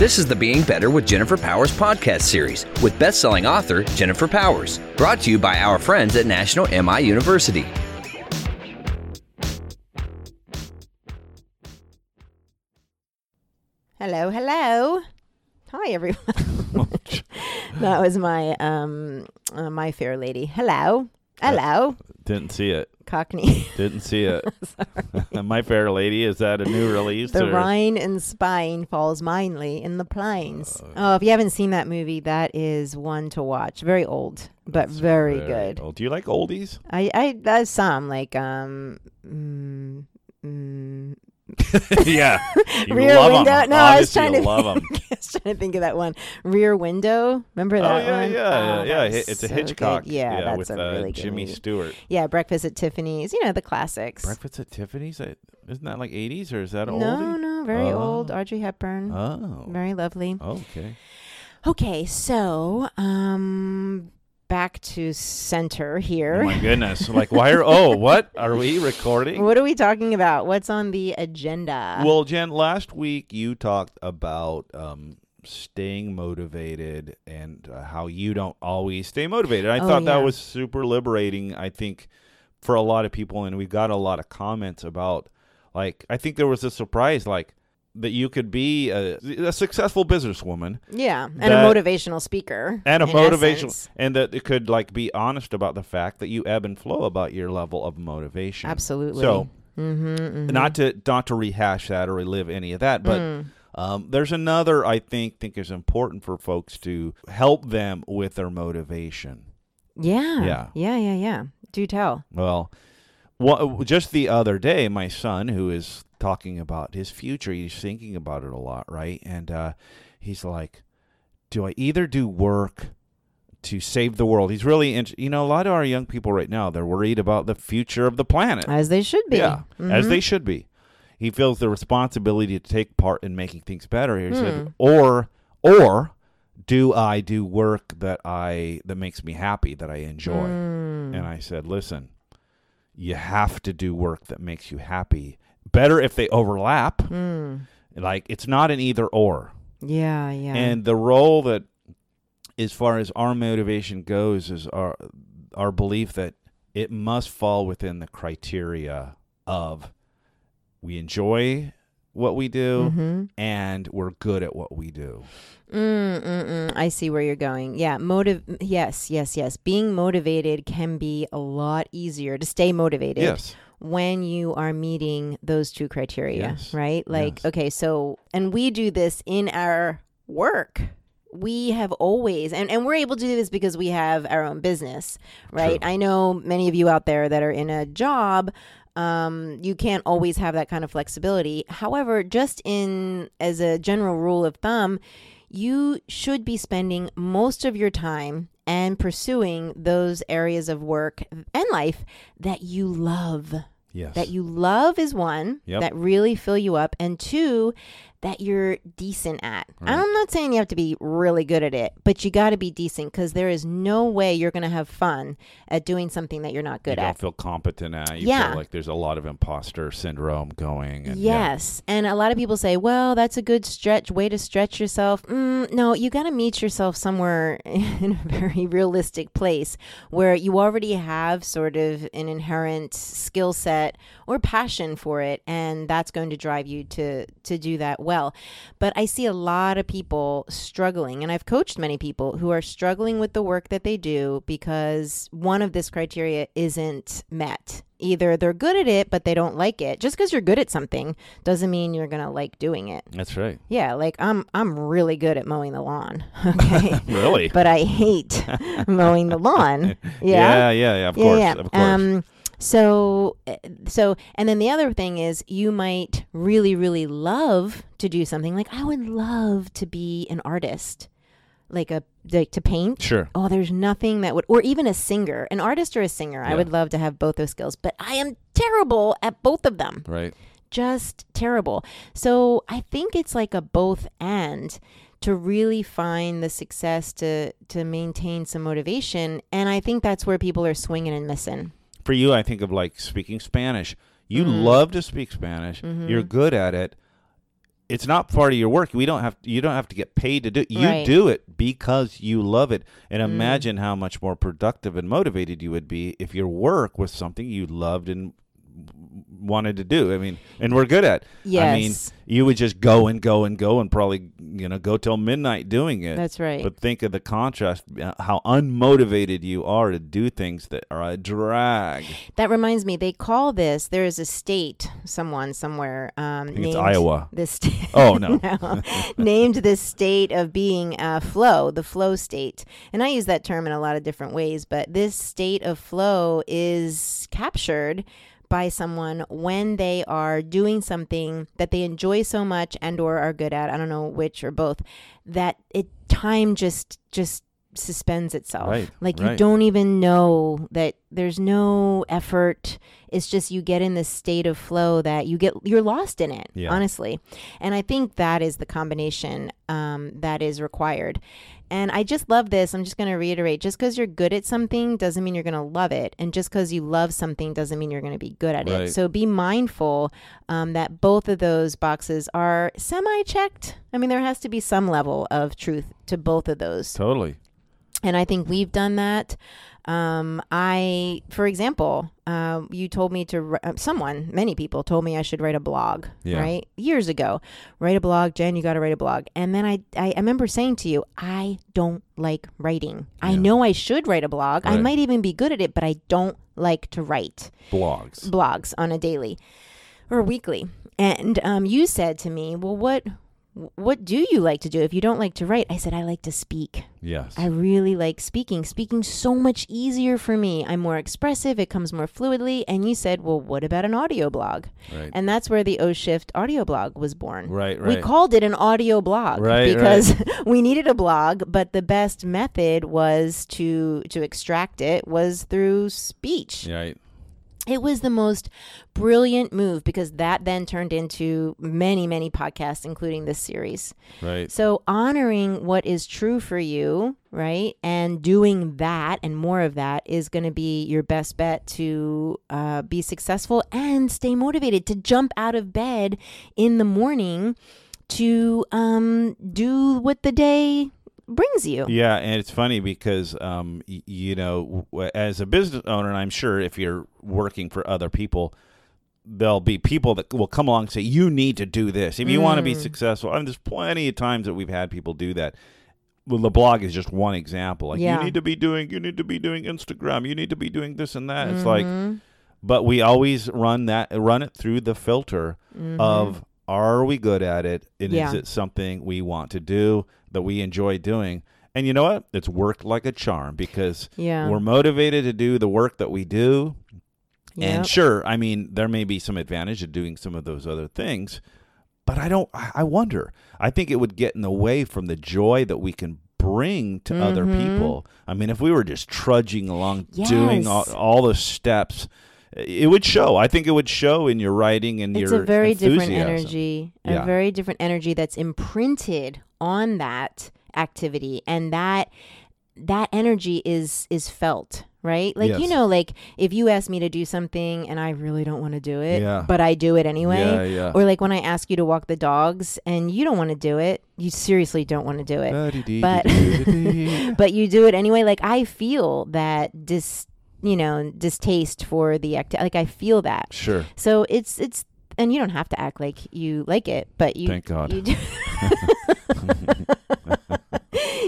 This is the Being Better with Jennifer Powers podcast series with best-selling author Jennifer Powers, brought to you by our friends at National MI University. Hello, hello. Hi, everyone. that was my um, uh, my fair lady. Hello, hello, Didn't see it. Cockney. Didn't see it. My Fair Lady, is that a new release? the or- Rhine and spine falls mindly in the plains. oh, if you haven't seen that movie, that is one to watch. Very old, but very, good. old. Do you like oldies? I I there's some like um. Mm, yeah. You Rear love. Window? No, I was trying to love 'em. I was trying to think of that one. Rear Window. Remember Oh, that yeah, one? yeah, Oh, yeah, yeah. It's a so good. Hitchcock. Yeah, that's with a uh, really good Jimmy movie. Stewart. Yeah, Breakfast at Tiffany's. You know the classics. Breakfast at Tiffany's? Uh, Isn't that like 80s or is that old? no, no, very Oh. old. Audrey Hepburn. Oh. Very lovely. Okay. Okay, so um, back to center Oh here. my goodness. Like, why are, oh, what? Are we recording? what are we talking about? What's on the agenda? Well, Jen, last week you talked about um, staying motivated and uh, how you don't always stay motivated. I Oh, thought yeah. that was super liberating. I think for a lot of people, and we got a lot of comments about, like, I think there was a surprise, like, that you could be a, a successful businesswoman yeah, and that- a motivational speaker. and a motivational, essence. and that it could like be honest about the fact that you ebb and flow about your level of motivation. Absolutely. So, mm-hmm, not to not to rehash that or relive any of that, but Mm. um, there's another I think think is important for folks to help them with their motivation. Yeah. Yeah. Yeah. Yeah. Yeah. Do tell. Well, wha- just the other day, my son, who is talking about his future, he's thinking about it a lot, right? And uh, he's like, "Do I either do work?" To save the world, he's really, int- you know, a lot of our young people right now, they're worried about the future of the planet. As they should be. Yeah, as Mhm. they should be. He feels the responsibility to take part in making things better. He Hmm. said, or or do I do work that I that makes me happy, that I enjoy? Mm. And I said, listen, you have to do work that makes you happy. Better if they overlap. Mm. Like it's not an either or. Yeah. Yeah. And the role that, as far as our motivation goes, is our our belief that it must fall within the criteria of we enjoy what we do Mhm. and we're good at what we do. Mm, mm, mm. I see where you're going. Yeah, motive. Yes, yes, yes. Being motivated can be a lot easier to stay motivated Yes. When you are meeting those two criteria, Yes. right? Like, Yes. okay, so, and we do this in our work. We have always, and, and we're able to do this because we have our own business, right? True. I know many of you out there that are in a job um, you can't always have that kind of flexibility. However, just in as a general rule of thumb, you should be spending most of your time and pursuing those areas of work and life that you love. Yes. That you love is one Yep. that really fill you up, and two that you're decent at. Right. I'm not saying you have to be really good at it, but you got to be decent because there is no way you're going to have fun at doing something that you're not good at. you don't feel competent at. You Yeah. feel like there's a lot of imposter syndrome going. And, yeah. Yes. And a lot of people say, well, that's a good stretch, way to stretch yourself. Mm, no, you got to meet yourself somewhere in a very realistic place where you already have sort of an inherent skill set or passion for it. And that's going to drive you to, to do that well. But I see a lot of people struggling, and I've coached many people who are struggling with the work that they do because one of this criteria isn't met. Either they're good at it, but they don't like it. Just because you're good at something doesn't mean you're gonna like doing it. That's right. Yeah, like I'm I'm really good at mowing the lawn. Okay. Really? but I hate mowing the lawn. yeah, yeah, yeah, of yeah, course, yeah. of course. Um, so, uh, so, and then the other thing is, you might really, really love to do something. Like, I would love to be an artist, like a like to paint. sure. Oh, there's nothing that would, or even a singer, an artist or a singer. I would love to have both those skills, but I am terrible at both of them. Right. Just terrible. So I think it's like a both and to really find the success to to maintain some motivation, and I think that's where people are swinging and missing. For you, I think of like speaking Spanish. You Mhm. love to speak Spanish. Mhm. You're good at it. it's not part of your work. We don't have you don't have to get paid to do. It. You Right. do it because you love it. And Mm. imagine how much more productive and motivated you would be if your work was something you loved and wanted to do. I mean, and we're good at. Yes. I mean, you would just go and go and go and probably you know go till midnight doing it. That's right. But think of the contrast, uh, how unmotivated you are to do things that are a drag. That reminds me, they call this. There is a state, someone somewhere, um, think named it's Iowa. This sta- Oh, no. named this state of being uh, flow, the flow state, and I use that term in a lot of different ways. But this state of flow is captured by someone when they are doing something that they enjoy so much and or are good at i don't know which or both that it time just just suspends itself. Right, like you don't even know that there's no effort it's just you get in this state of flow that you get you're lost in it Yeah. honestly and i think that is the combination um, that is required and i just love this i'm just going to reiterate just because you're good at something doesn't mean you're going to love it and just because you love something doesn't mean you're going to be good at Right. it so be mindful um, that both of those boxes are semi checked i mean there has to be some level of truth to both of those Totally. and I think we've done that. Um, I, for example, uh, you told me to. Uh, someone, many people told me I should write a blog. Yeah. Right, years ago, write a blog, Jen. You got to write a blog. And then I, I, I remember saying to you, I don't like writing. I know I should write a blog. I might even be good at it, but I don't like to write Blogs. blogs on a daily or weekly. And um, you said to me, "Well, what what do you like to do if you don't like to write?" I said, "I like to speak." Yes. I really like speaking. Speaking so much easier for me. I'm more expressive. It comes more fluidly. And you said, well, what about an audio blog? right. And that's where the O Shift audio blog was born. right. right. We called it an audio blog Right, because we needed a blog, but the best method was to to extract it was through speech. right. It was the most brilliant move because that then turned into many, many podcasts, including this series. Right. So, honoring what is true for you, right, and doing that and more of that is going to be your best bet to uh, be successful and stay motivated to jump out of bed in the morning to um, do what the day brings you. Yeah, and it's funny because um, y- you know, w- as a business owner, and I'm sure if you're working for other people, there'll be people that will come along and say, "You need to do this if you want to be Mm. successful." I mean, there's plenty of times that we've had people do that. Well, the blog is just one example. Like Yeah. you need to be doing, you need to be doing Instagram, you need to be doing this and that. It's like, Mhm. but we always run that, run it through the filter of are we good at it and Mm-hmm. Yeah. is it something we want to do that we enjoy doing and you know what it's worked like a charm because yeah. we're motivated to do the work that we do Yep. and sure i mean there may be some advantage of doing some of those other things but i don't i wonder i think it would get in the way from the joy that we can bring to other Mhm. people i mean if we were just trudging along doing all, all the steps it would show. I think it would show in your writing and it's your It's a very different enthusiasm. energy Yeah. a very different energy that's imprinted on that activity and that that energy is is felt right? Like you know like if you ask me to do something and i really don't want to do it Yeah. but i do it anyway yeah yeah. or like when i ask you to walk the dogs and you don't want to do it you seriously don't want to do it. But- but you do it anyway. Like i feel that dis you know distaste for the act like i feel that. Sure. So it's it's and you don't have to act like you like it, but you Thank God. you do,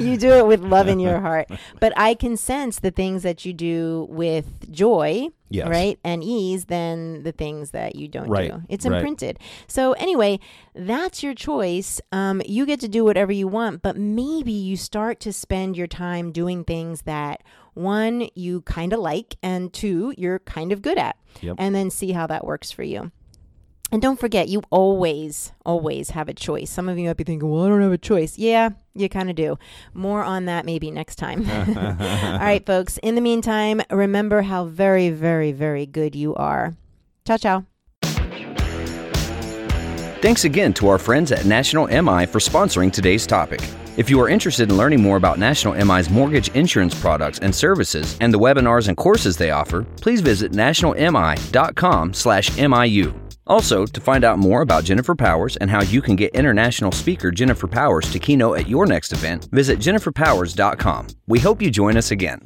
you do it with love in your heart. But I can sense the things that you do with joy, Yes. right, and ease than the things that you don't Right, do. It's right. imprinted. So anyway, that's your choice. Um, you get to do whatever you want, but maybe you start to spend your time doing things that one you kind of like, and two you're kind of good at, Yep. and then see how that works for you. And don't forget, you always, always have a choice. Some of you might be thinking, well, I don't have a choice. Yeah, you kind of do. More on that maybe next time. All right, folks. In the meantime, remember how very, very, very good you are. Ciao, ciao. Thanks again to our friends at National MI for sponsoring today's topic. If you are interested in learning more about National MI's mortgage insurance products and services and the webinars and courses they offer, please visit nationalmi.com/miu. Also, to find out more about Jennifer Powers and how you can get international speaker Jennifer Powers to keynote at your next event, visit jenniferpowers.com. We hope you join us again.